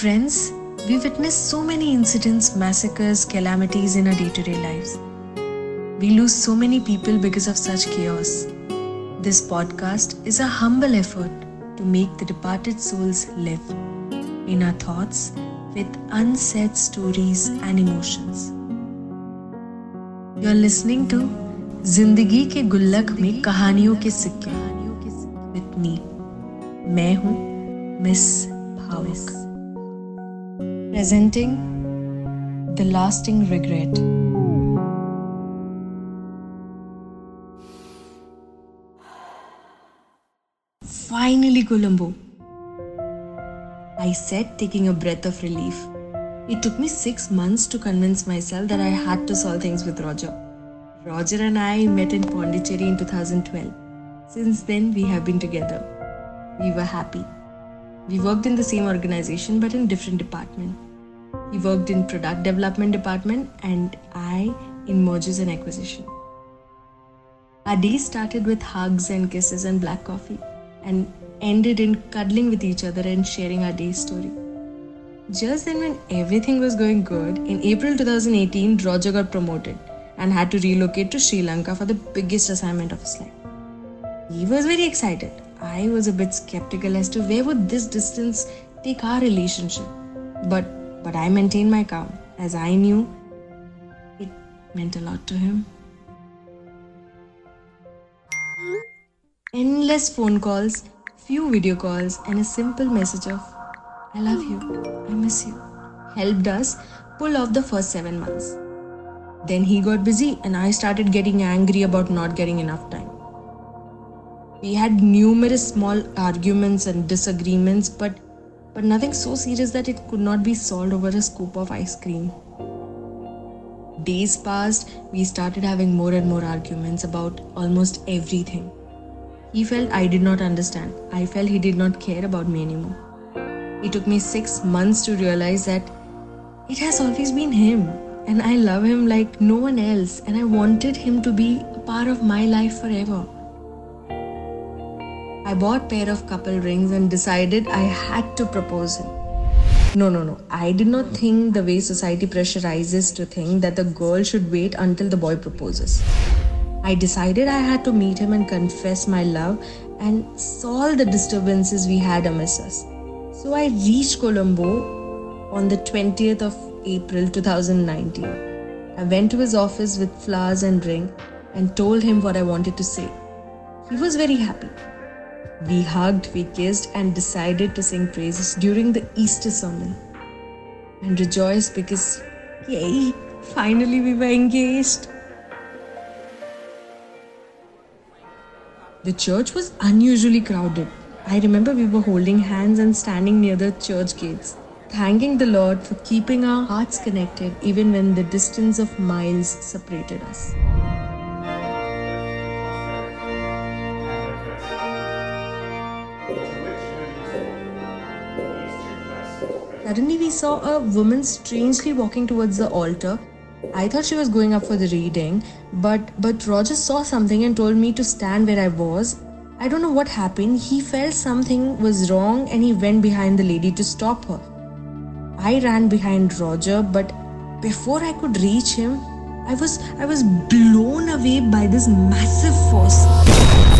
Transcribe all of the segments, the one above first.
Friends, we witness so many incidents, massacres, calamities in our day to day lives. We lose so many people because of such chaos. This podcast is a humble effort to make the departed souls live in our thoughts with unsaid stories and emotions. You're listening to जिंदगी के गुल्लक में कहानियों के सिक्के with me मैं हूं miss भावुक presenting the lasting regret. Finally colombo. I said taking a breath of relief. It took me 6 months to convince myself that i had to solve things with roger. Roger and i met in pondicherry in 2012 since then we have been together. We were happy we worked in the same organization but in different department. He worked in product development department and I in mergers and acquisition. Our day started with hugs and kisses and black coffee and ended in cuddling with each other and sharing our day story. Just then, when everything was going good, in April 2018, Roger got promoted and had to relocate to Sri Lanka for the biggest assignment of his life. He was very excited I was a bit skeptical as to where would this distance take our relationship. But but I maintained my calm as I knew it meant a lot to him. Endless phone calls, few video calls, and a simple message of I love you, I miss you helped us pull off the first seven months. Then he got busy, and I started getting angry about not getting enough time. We had numerous small arguments and disagreements, but but nothing so serious that it could not be solved over a scoop of ice cream. Days passed, we started having more and more arguments about almost everything. He felt I did not understand. I felt he did not care about me anymore. It took me six months to realize that it has always been him, and I love him like no one else, and I wanted him to be a part of my life forever. I bought a pair of couple rings and decided I had to propose him. No, no, no. I did not think the way society pressurizes to think that the girl should wait until the boy proposes. I decided I had to meet him and confess my love and solve the disturbances we had amidst us. So I reached Colombo on the 20th of April 2019. I went to his office with flowers and ring and told him what I wanted to say. He was very happy. We hugged, we kissed, and decided to sing praises during the Easter sermon. And rejoiced because, yay, finally we were engaged. The church was unusually crowded. I remember we were holding hands and standing near the church gates, thanking the Lord for keeping our hearts connected even when the distance of miles separated us. Suddenly, we saw a woman strangely walking towards the altar. I thought she was going up for the reading, but but Roger saw something and told me to stand where I was. I don't know what happened. He felt something was wrong and he went behind the lady to stop her. I ran behind Roger, but before I could reach him, I was I was blown away by this massive force.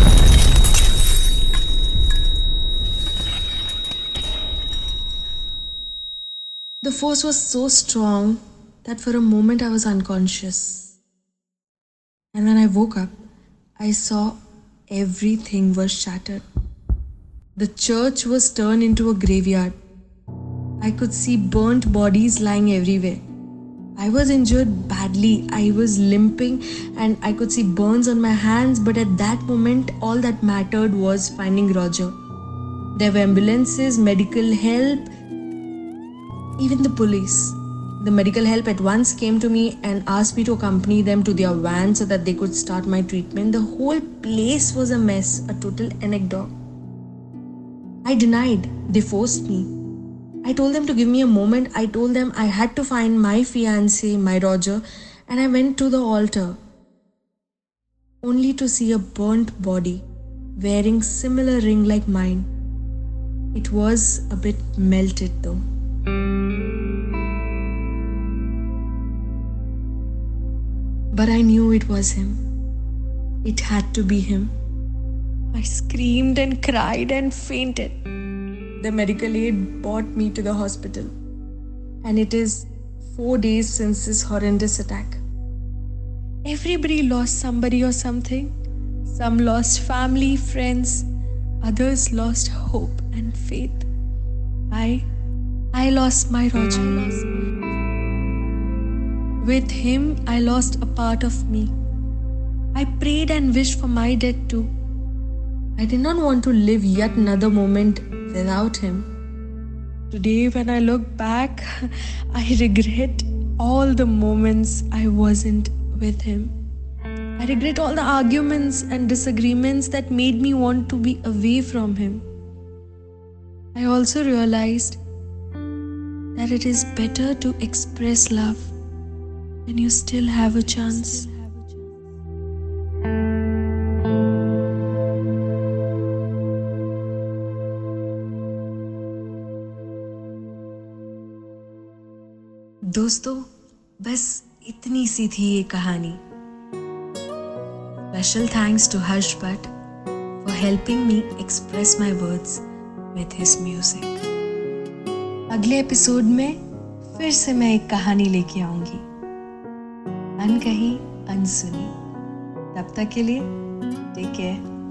The force was so strong that for a moment I was unconscious. And when I woke up, I saw everything was shattered. The church was turned into a graveyard. I could see burnt bodies lying everywhere. I was injured badly. I was limping and I could see burns on my hands, but at that moment, all that mattered was finding Roger. There were ambulances, medical help, even the police. The medical help at once came to me and asked me to accompany them to their van so that they could start my treatment. The whole place was a mess, a total anecdote. I denied. They forced me. I told them to give me a moment. I told them I had to find my fiance, my Roger, and I went to the altar. Only to see a burnt body wearing similar ring like mine. It was a bit melted though. But I knew it was him. It had to be him. I screamed and cried and fainted. The medical aid brought me to the hospital. And it is four days since this horrendous attack. Everybody lost somebody or something. Some lost family, friends, others lost hope and faith. I I lost my Roger. With him, I lost a part of me. I prayed and wished for my death too. I did not want to live yet another moment without him. Today, when I look back, I regret all the moments I wasn't with him. I regret all the arguments and disagreements that made me want to be away from him. I also realized that it is better to express love when you still have a chance. दोस्तों, बस इतनी सी थी ये कहानी। Special thanks to Harsh Bhatt for helping me express my words with his music अगले episode में फिर से मैं एक कहानी लेके आऊँगी। अनकही अनसुनी। तब तक के लिए टेक केयर